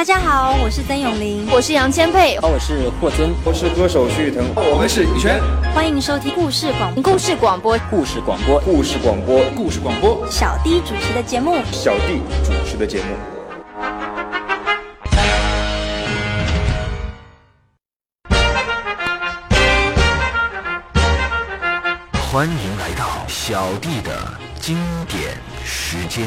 大家好，我是曾永玲，我是杨千佩，我是霍尊，我是歌手徐誉滕，我们是羽泉，欢迎收听故事广故事广播。故事广播。故事广播。故事广播。小弟主持的节目。小弟主持的节目。欢迎来到小弟的经典时间。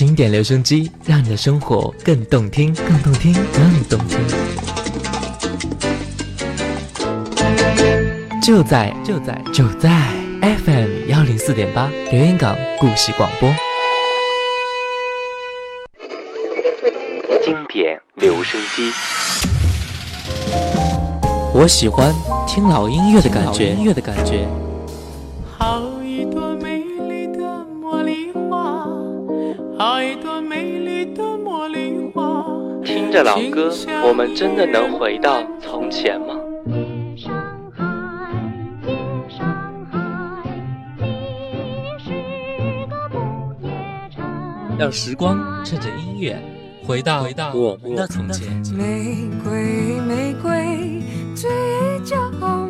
经典留声机，让你的生活更动听，更动听，更动听。就在就在就在 FM 幺零四点八，留言港故事广播。经典留声机，我喜欢听老音乐的感觉，音乐的感觉。听着老歌，我们真的能回到从前吗？让时光趁着音乐回到回到我们的从前。玫瑰，玫瑰，最娇美。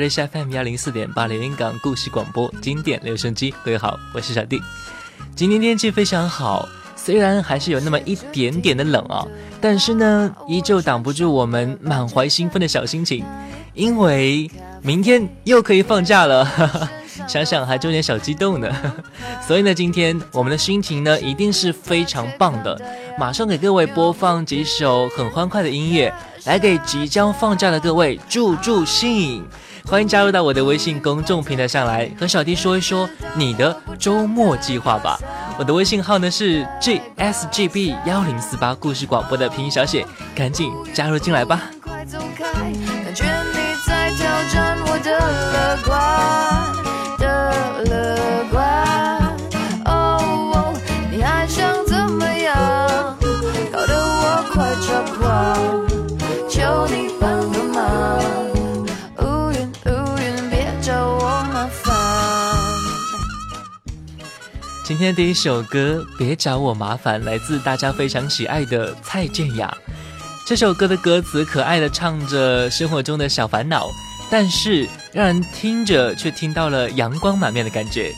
这里是 FM 幺零四点八连云港故事广播经典留声机，各位好，我是小弟。今天天气非常好，虽然还是有那么一点点的冷啊，但是呢，依旧挡不住我们满怀兴奋的小心情，因为明天又可以放假了，想想还有点小激动呢。所以呢，今天我们的心情呢，一定是非常棒的。马上给各位播放几首很欢快的音乐，来给即将放假的各位助助兴。欢迎加入到我的微信公众平台上来，和小弟说一说你的周末计划吧。我的微信号呢是 gsgb 幺零四八故事广播的拼音小写，赶紧加入进来吧。快走开，感觉你在挑战我的今天第一首歌《别找我麻烦》来自大家非常喜爱的蔡健雅。这首歌的歌词可爱的唱着生活中的小烦恼，但是让人听着却听到了阳光满面的感觉。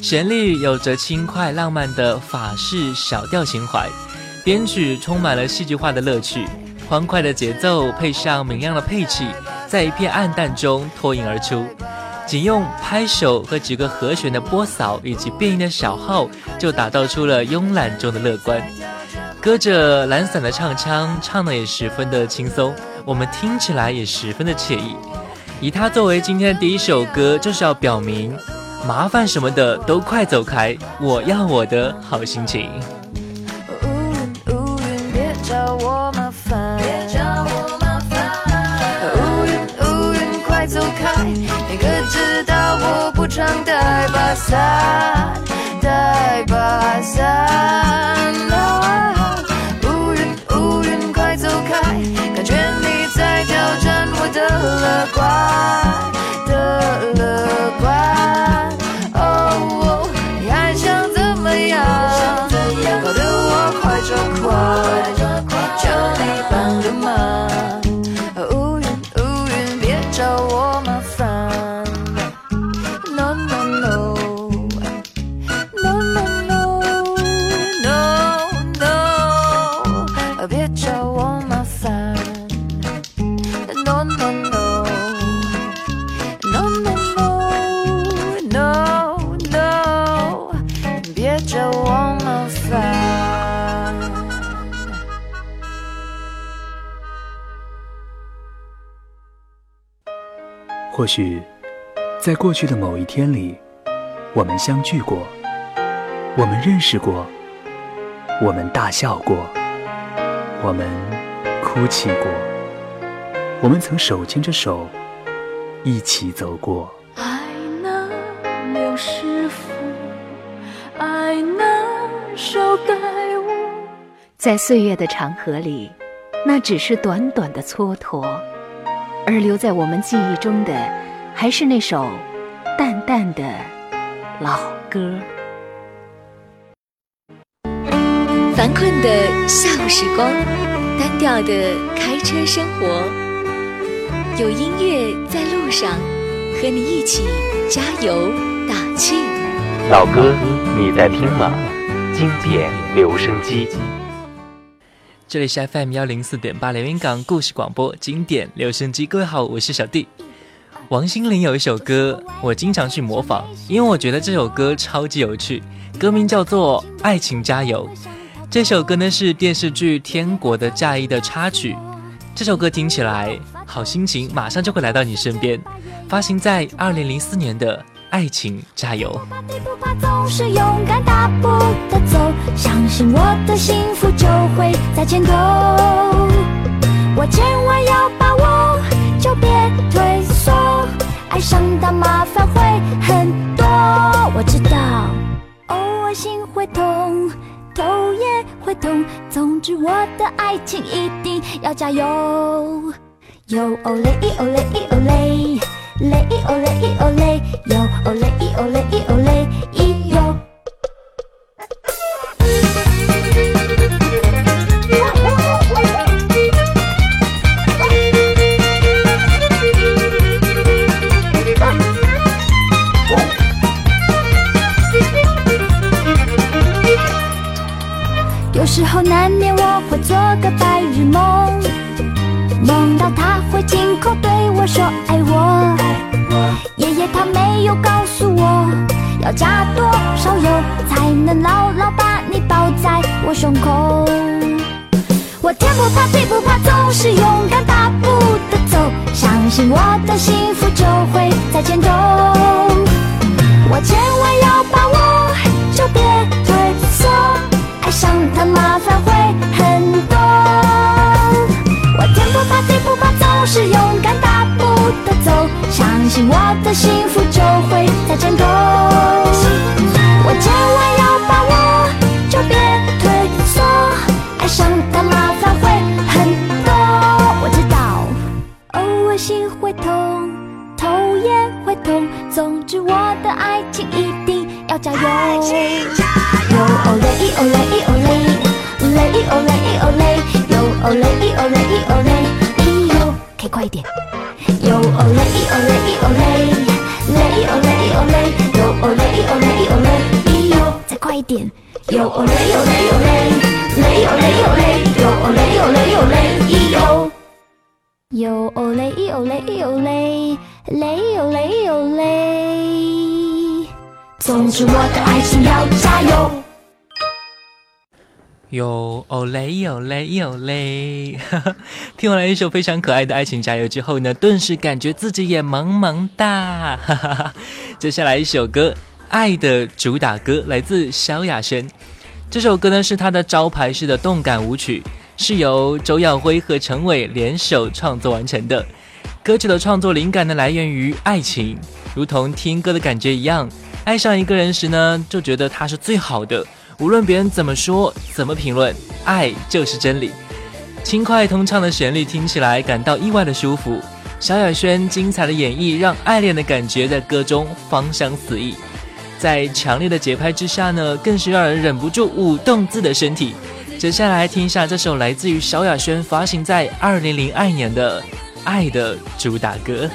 旋律有着轻快浪漫的法式小调情怀，编曲充满了戏剧化的乐趣，欢快的节奏配上明亮的配器，在一片暗淡中脱颖而出。仅用拍手和几个和弦的拨扫以及变音的小号，就打造出了慵懒中的乐观。歌者懒散的唱腔，唱的也十分的轻松，我们听起来也十分的惬意。以它作为今天的第一首歌，就是要表明，麻烦什么的都快走开，我要我的好心情。乌云乌云，别找我们我不常带把伞，带把伞。啊乌云乌云，快走开，感觉你在挑战我的乐观或许，在过去的某一天里，我们相聚过，我们认识过，我们大笑过，我们哭泣过，我们曾手牵着手一起走过。爱能留师傅，爱那手该我。在岁月的长河里，那只是短短的蹉跎，而留在我们记忆中的，还是那首淡淡的老歌。烦困的下午时光，单调的开车生活，有音乐在路上，和你一起加油打气。老歌你在听吗？经典留声机。这里是 FM 幺零四点八连云港故事广播经典留声机，各位好，我是小弟。王心凌有一首歌，我经常去模仿，因为我觉得这首歌超级有趣，歌名叫做《爱情加油》。这首歌呢是电视剧《天国的嫁衣》的插曲。这首歌听起来，好心情马上就会来到你身边。发行在二零零四年的《爱情加油》。怕地不怕，总是勇敢大步的走，相信我的幸福就会在前头。我千万要把握，就别退缩，爱上他麻烦会很多。我知道，偶尔心会痛，头也会痛，总之我的爱情一定要加油。哟哦嘞咦哦嘞咦哦嘞，嘞咦哦嘞咦哦嘞，哟哦嘞咦哦嘞咦哦嘞，咦哟。有时候难免我会做个白日梦，梦到他会亲口对我说爱我。爷爷他没有告诉我要加多少油才能牢牢把你抱在我胸口。我天不怕地不怕，总是勇敢大步的走，相信我的幸福就会在前头。有嘞有嘞有嘞，听完了一首非常可爱的爱情加油之后呢，顿时感觉自己也萌萌哒。接下来一首歌《爱的主打歌》来自萧亚轩，这首歌呢是他的招牌式的动感舞曲，是由周耀辉和陈伟联手创作完成的。歌曲的创作灵感呢来源于爱情，如同听歌的感觉一样，爱上一个人时呢，就觉得他是最好的。无论别人怎么说、怎么评论，爱就是真理。轻快通畅的旋律听起来感到意外的舒服。萧亚轩精彩的演绎，让爱恋的感觉在歌中芳香四溢。在强烈的节拍之下呢，更是让人忍不住舞动自的身体。接下来听一下这首来自于萧亚轩发行在二零零二年的《爱的主打歌》。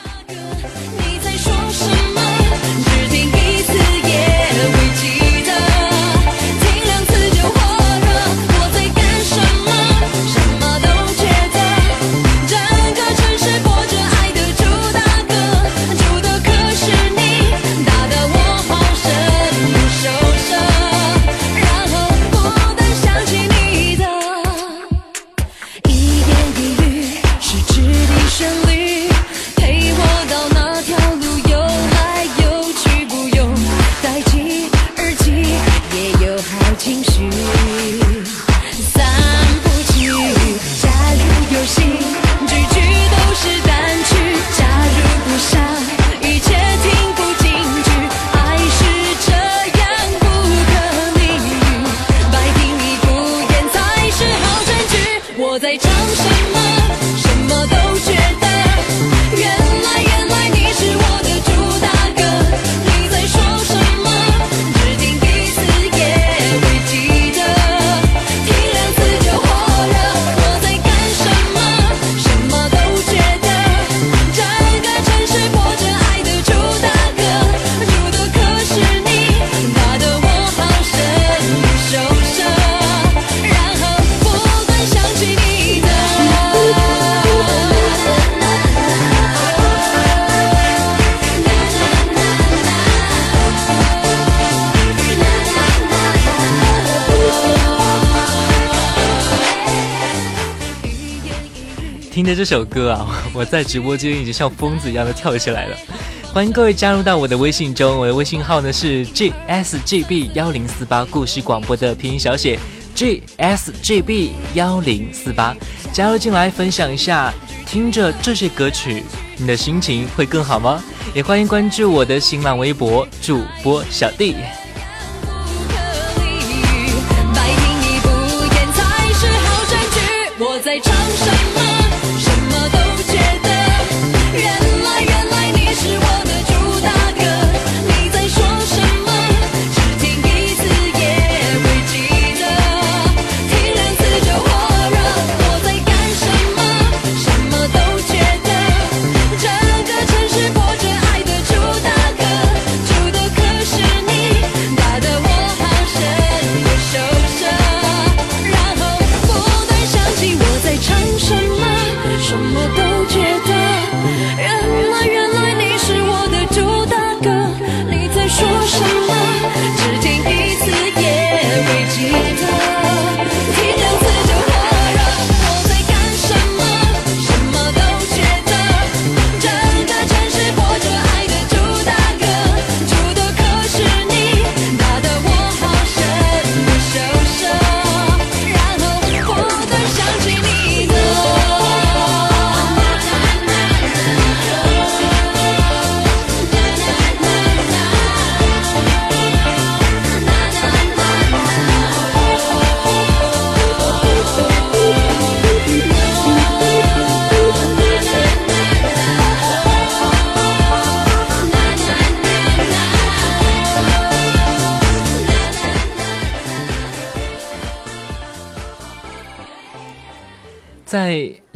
首歌啊，我在直播间已经像疯子一样的跳起来了。欢迎各位加入到我的微信中，我的微信号呢是 gsgb 幺零四八，故事广播的拼音小写 gsgb 幺零四八，加入进来分享一下，听着这些歌曲，你的心情会更好吗？也欢迎关注我的新浪微博主播小弟。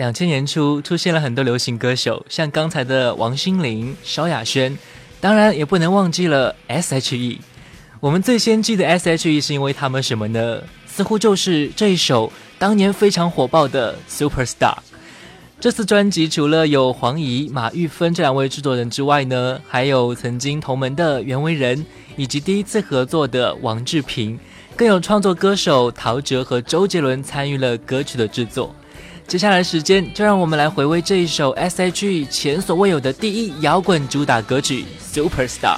两千年初，出现了很多流行歌手，像刚才的王心凌、萧亚轩，当然也不能忘记了 S.H.E。我们最先记得 S.H.E 是因为他们什么呢？似乎就是这一首当年非常火爆的《Superstar》。这次专辑除了有黄怡、马玉芬这两位制作人之外呢，还有曾经同门的袁惟仁，以及第一次合作的王志平，更有创作歌手陶喆和周杰伦参与了歌曲的制作。接下来时间，就让我们来回味这一首 S.H.E 前所未有的第一摇滚主打歌曲《Superstar》。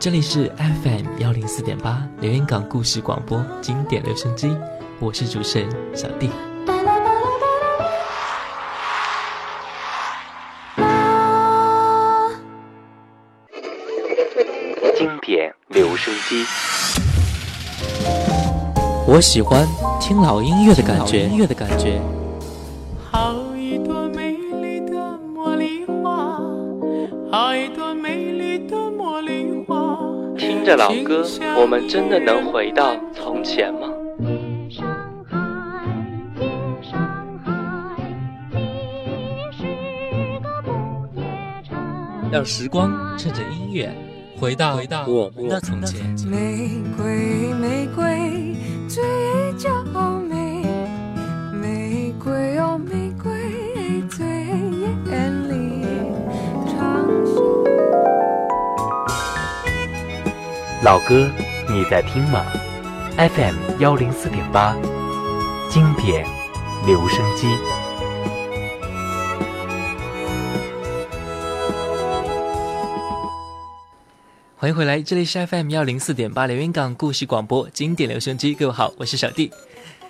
这里是 FM 幺零四点八连云港故事广播经典留声机，我是主持人小弟。经典留声机，我喜欢听老音乐的感觉。音乐的感觉。我们真的能回到从前吗？让时光趁着音乐回到回到我们的从前。玫瑰，玫瑰，最娇美。老歌，你在听吗？FM 幺零四点八，经典留声机。欢迎回来，这里是 FM 幺零四点八连云港故事广播经典留声机。各位好，我是小弟。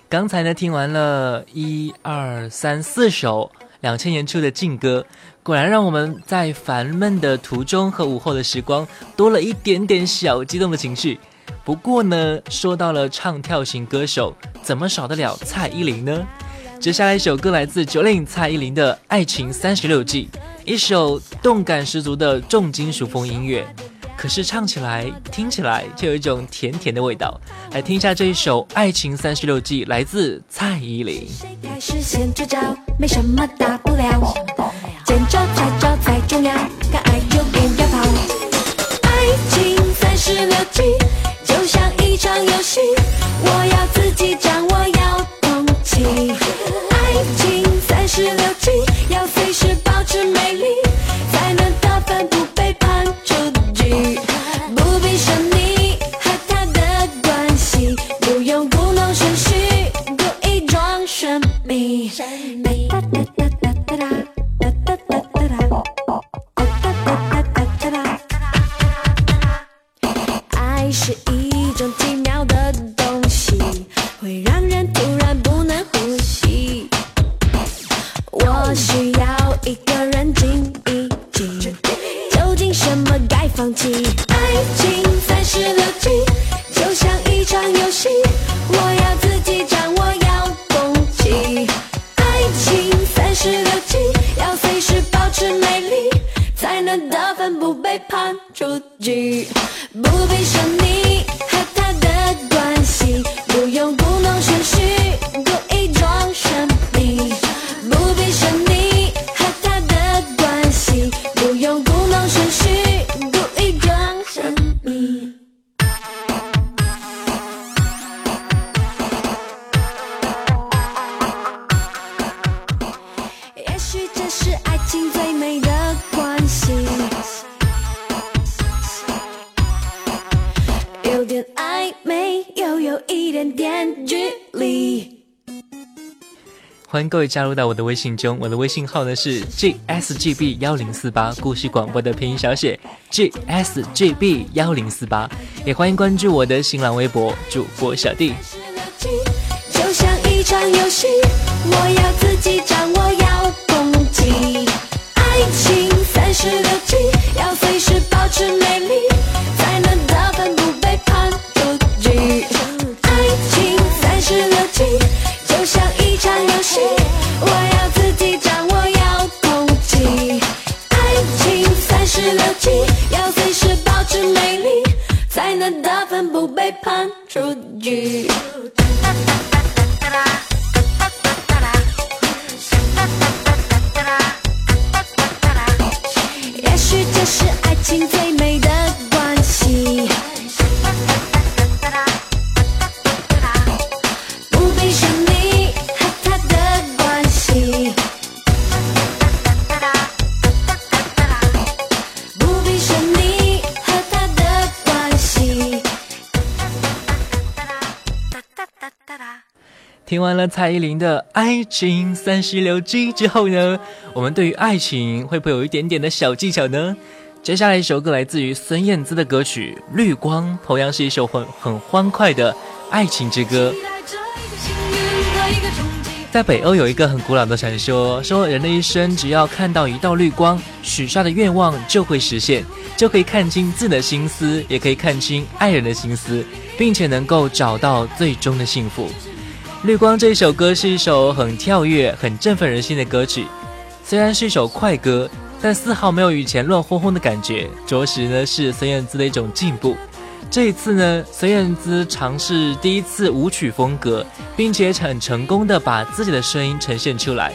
刚才呢，听完了一二三四首两千年初的劲歌，果然让我们在烦闷的途中和午后的时光多了一点点小激动的情绪。不过呢，说到了唱跳型歌手，怎么少得了蔡依林呢？接下来一首歌来自九令蔡依林的《爱情三十六计》，一首动感十足的重金属风音乐。可是唱起来、听起来就有一种甜甜的味道。来听一下这一首《爱情三十六计》，来自蔡依林。开始先支招，没什么大不了，见招拆招才重要，敢爱就别要跑。爱情三十六计，就像一场游戏，我要欢迎各位加入到我的微信中，我的微信号呢是 gsgb 幺零四八，故事广播的拼音小写 gsgb 幺零四八，也欢迎关注我的新浪微博主播小弟。就像一场游戏，我要自己掌握，要攻击。爱情听完了蔡依林的《爱情三十六计》之后呢，我们对于爱情会不会有一点点的小技巧呢？接下来一首歌来自于孙燕姿的歌曲《绿光》，同样是一首很很欢快的爱情之歌。在北欧有一个很古老的传说，说人的一生只要看到一道绿光，许下的愿望就会实现，就可以看清自己的心思，也可以看清爱人的心思，并且能够找到最终的幸福。《绿光》这一首歌是一首很跳跃、很振奋人心的歌曲，虽然是一首快歌，但丝毫没有以前乱哄哄的感觉，着实呢是孙燕姿的一种进步。这一次呢，孙燕姿尝试第一次舞曲风格，并且很成功的把自己的声音呈现出来。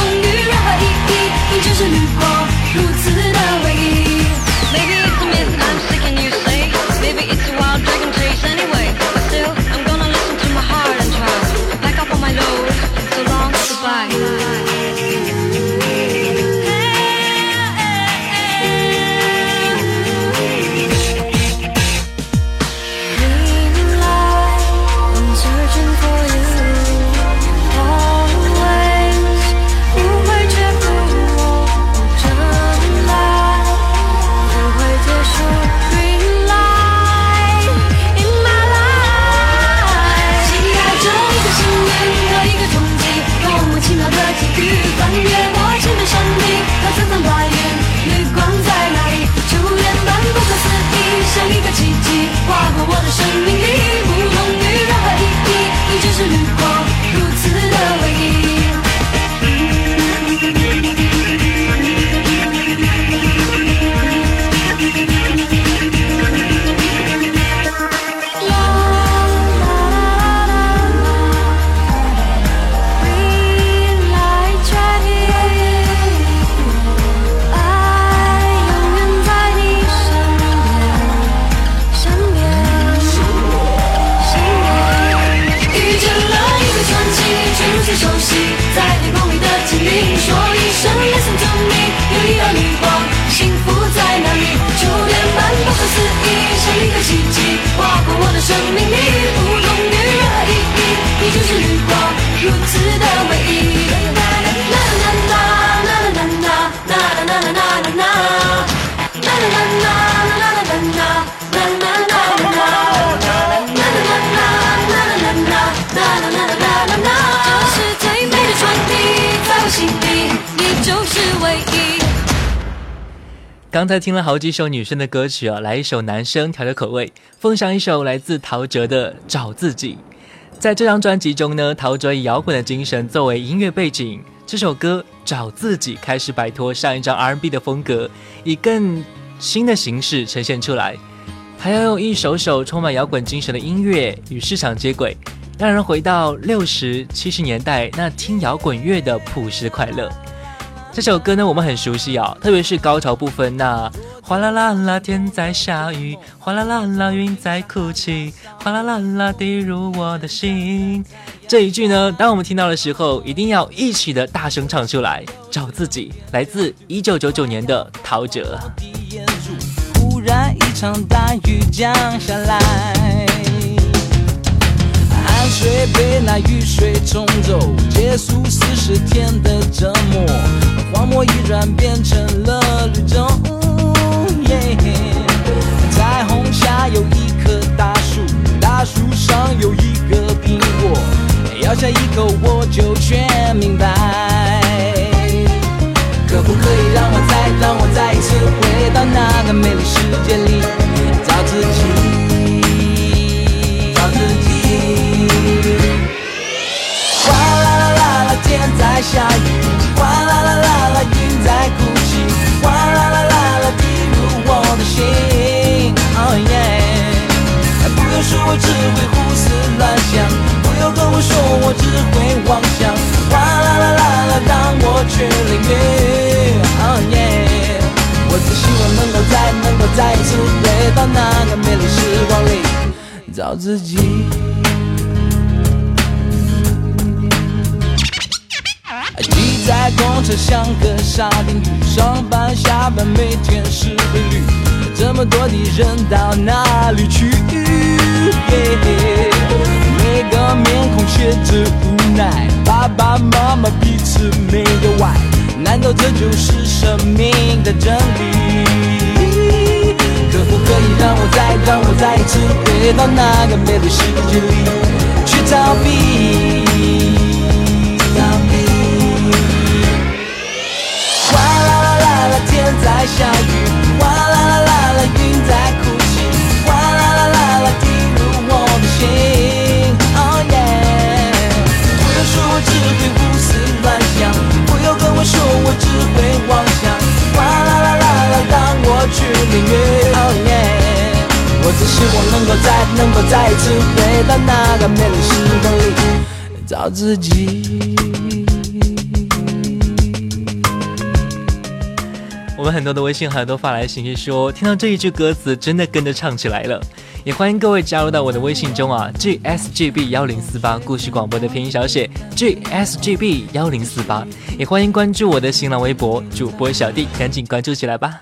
刚才听了好几首女生的歌曲啊，来一首男生调调口味，奉上一首来自陶喆的《找自己》。在这张专辑中呢，陶喆以摇滚的精神作为音乐背景，这首歌《找自己》开始摆脱上一张 R&B 的风格，以更新的形式呈现出来，还要用一首首充满摇滚精神的音乐与市场接轨，让人回到六十七十年代那听摇滚乐的朴实快乐。这首歌呢，我们很熟悉啊，特别是高潮部分，那哗啦啦啦天在下雨，哗啦啦啦云在哭泣，哗啦啦啦滴入我的心。这一句呢，当我们听到的时候，一定要一起的大声唱出来，找自己。来自一九九九年的陶喆。忽然一场大雨降下来。水被那雨水冲走，结束四十天的折磨。荒漠已转变成了绿洲。彩虹下有一棵大树，大树上有一个苹果。咬下一口我就全明白。可不可以让我再让我再一次回到那个美丽世界里，找自己，找自己。下雨，哗啦啦啦啦，云在哭泣，哗啦啦啦啦，滴入我的心。哦耶不用说，我只会胡思乱想，不用跟我说，我只会妄想。哗啦啦啦啦，让我去淋雨。哦耶我只希望能够再能够再一次回到那个美丽时光里，找自己。公车像个沙丁鱼，上班下班每天是规律，这么多的人到哪里去？每个面孔写着无奈，爸爸妈妈彼此没有爱，难道这就是生命的真理？可不可以让我再让我再一次回到那个美丽世界里去逃避？在下雨，哗啦啦啦啦，云在哭泣，哗啦啦啦啦，滴入我的心。Oh yeah，不要说我只会胡思乱想，不要跟我说我只会妄想，哗啦啦啦啦，让我去淋雨。Oh yeah，我只希望能够再能够再一次回到那个美丽时光里，找自己。我们很多的微信好友都发来信息说，听到这一句歌词，真的跟着唱起来了。也欢迎各位加入到我的微信中啊，gsgb 幺零四八故事广播的拼音小写 gsgb 幺零四八。也欢迎关注我的新浪微博主播小弟，赶紧关注起来吧。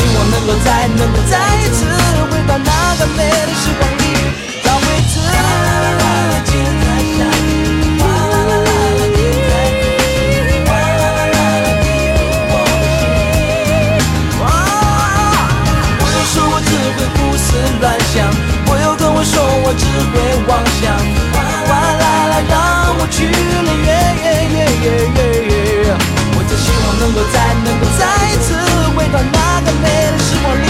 希望能够再能够再一次回到那个美丽时光里，找回自己。我又说我只会胡思乱想，我又跟我说我只会妄想。哗啦啦啦，让我去了，耶耶耶耶。我只希望能够再能够再一次。nada mereço leave.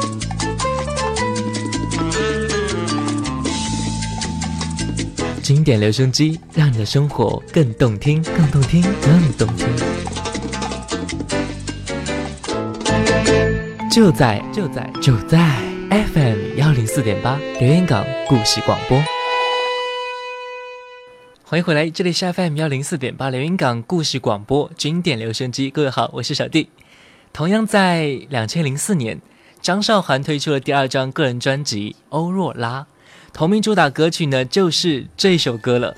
经典留声机，让你的生活更动听，更动听，更动听。就在就在就在 FM 幺零四点八留言港故事广播。欢迎回来，这里是 FM 幺零四点八留言港故事广播经典留声机。各位好，我是小弟。同样在两千零四年，张韶涵推出了第二张个人专辑《欧若拉》。同名主打歌曲呢，就是这首歌了。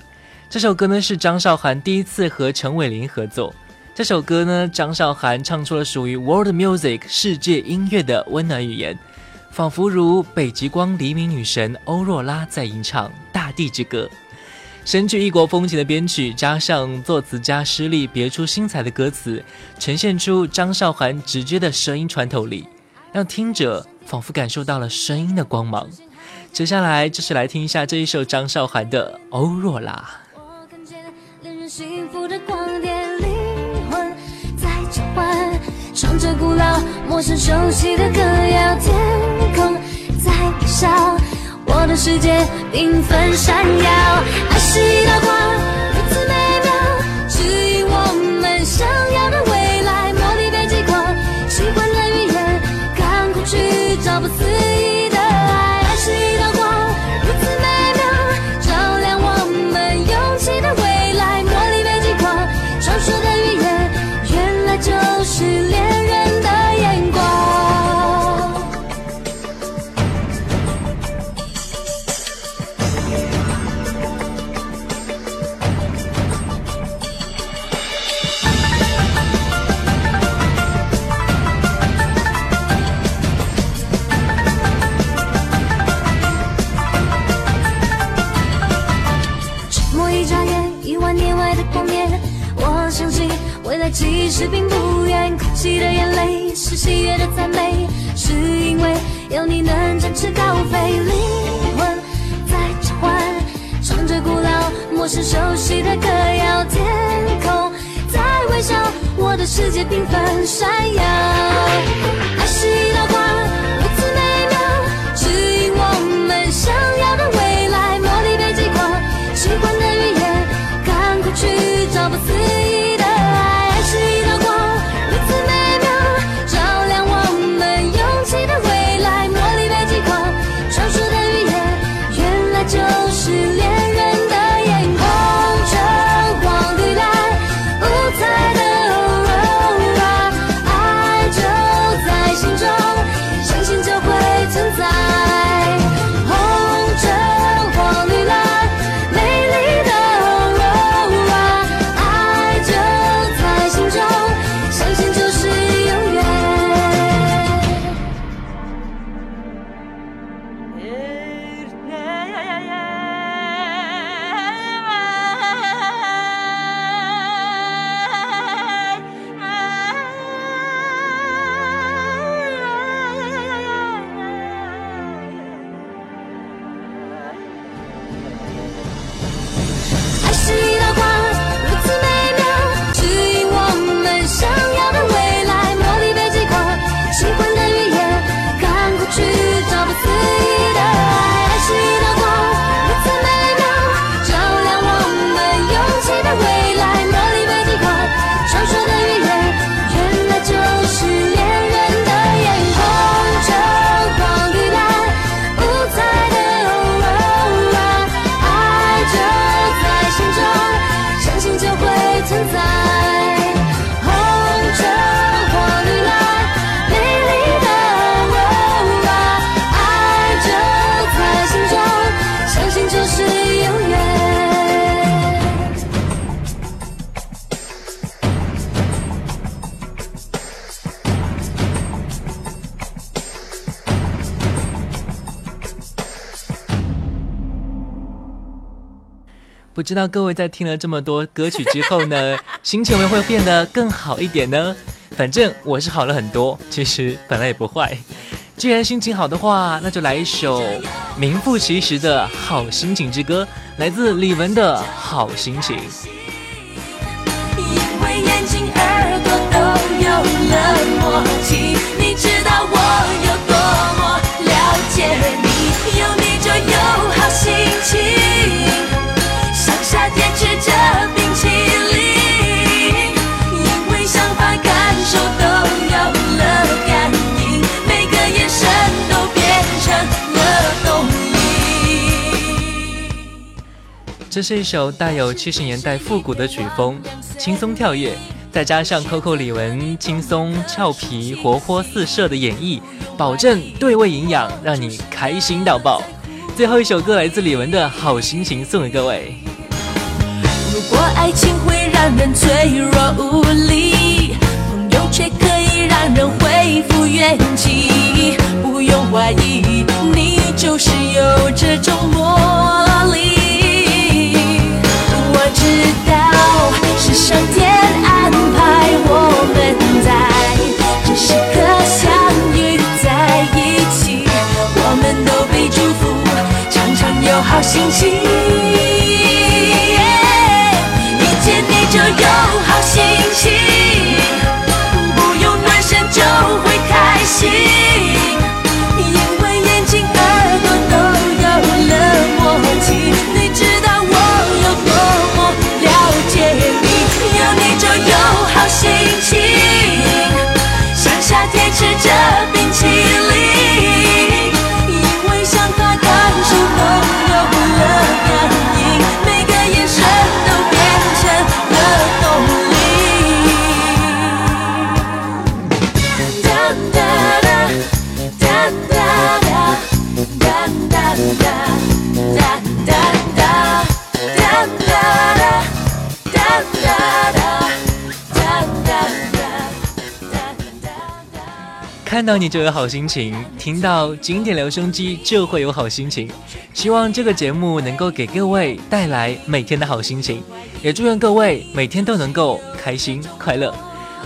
这首歌呢是张韶涵第一次和陈伟霆合作。这首歌呢，张韶涵唱出了属于 World Music 世界音乐的温暖语言，仿佛如北极光黎明女神欧若拉在吟唱《大地之歌》。深具异国风情的编曲，加上作词家施力别出心裁的歌词，呈现出张韶涵直接的声音穿透力，让听者仿佛感受到了声音的光芒。接下来就是来听一下这一首张韶涵的《欧若拉》。我看见恋人幸福的光点，灵魂在召唤，唱着古老、陌生、熟悉的歌谣，天空在微笑，我的世界缤纷闪耀。爱是一道光，如此美妙，指引我们想要的不知道各位在听了这么多歌曲之后呢，心情会不会变得更好一点呢？反正我是好了很多，其实本来也不坏。既然心情好的话，那就来一首名副其实的好心情之歌，来自李玟的好心情。因为眼睛耳朵都有了默契，你知道我有多么了解你，有你就有好心情，这是一首带有七十年代复古的曲风，轻松跳跃，再加上 Coco 李玟轻松俏皮、活泼四射的演绎，保证对味营养，让你开心到爆。最后一首歌来自李玟的好心情，送给各位。如果爱情会让人脆弱无力，朋友却可以让人恢复元气。不用怀疑，你就是有这种魔力。知道是上天安排我们在这时刻相遇在一起，我们都被祝福，常常有好心情。遇见你就有好心情，不用暖身就会开心，像夏天吃着冰淇淋。看到你就有好心情，听到经典留声机就会有好心情。希望这个节目能够给各位带来每天的好心情，也祝愿各位每天都能够开心快乐。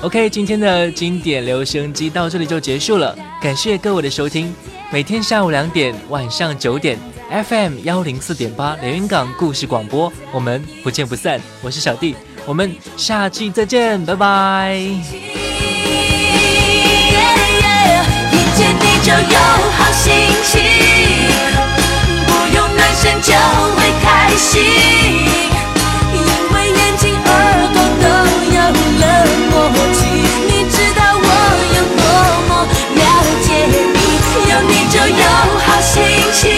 OK，今天的经典留声机到这里就结束了，感谢各位的收听。每天下午两点、晚上九点，FM 幺零四点八连云港故事广播，我们不见不散。我是小弟，我们下期再见，拜拜。见你就有好心情，不用暖身就会开心，因为眼睛耳朵都有了默契。你知道我有多么了解你，有你就有好心情，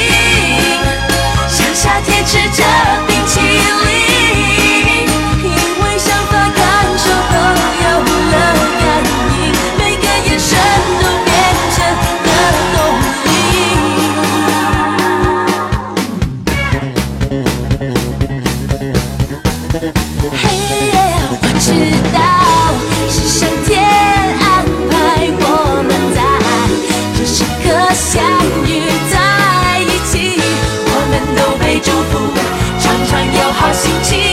像夏天吃着冰淇淋，嘿我知道是上天安排我们在这时刻相遇在一起我们都被祝福常常有好心情。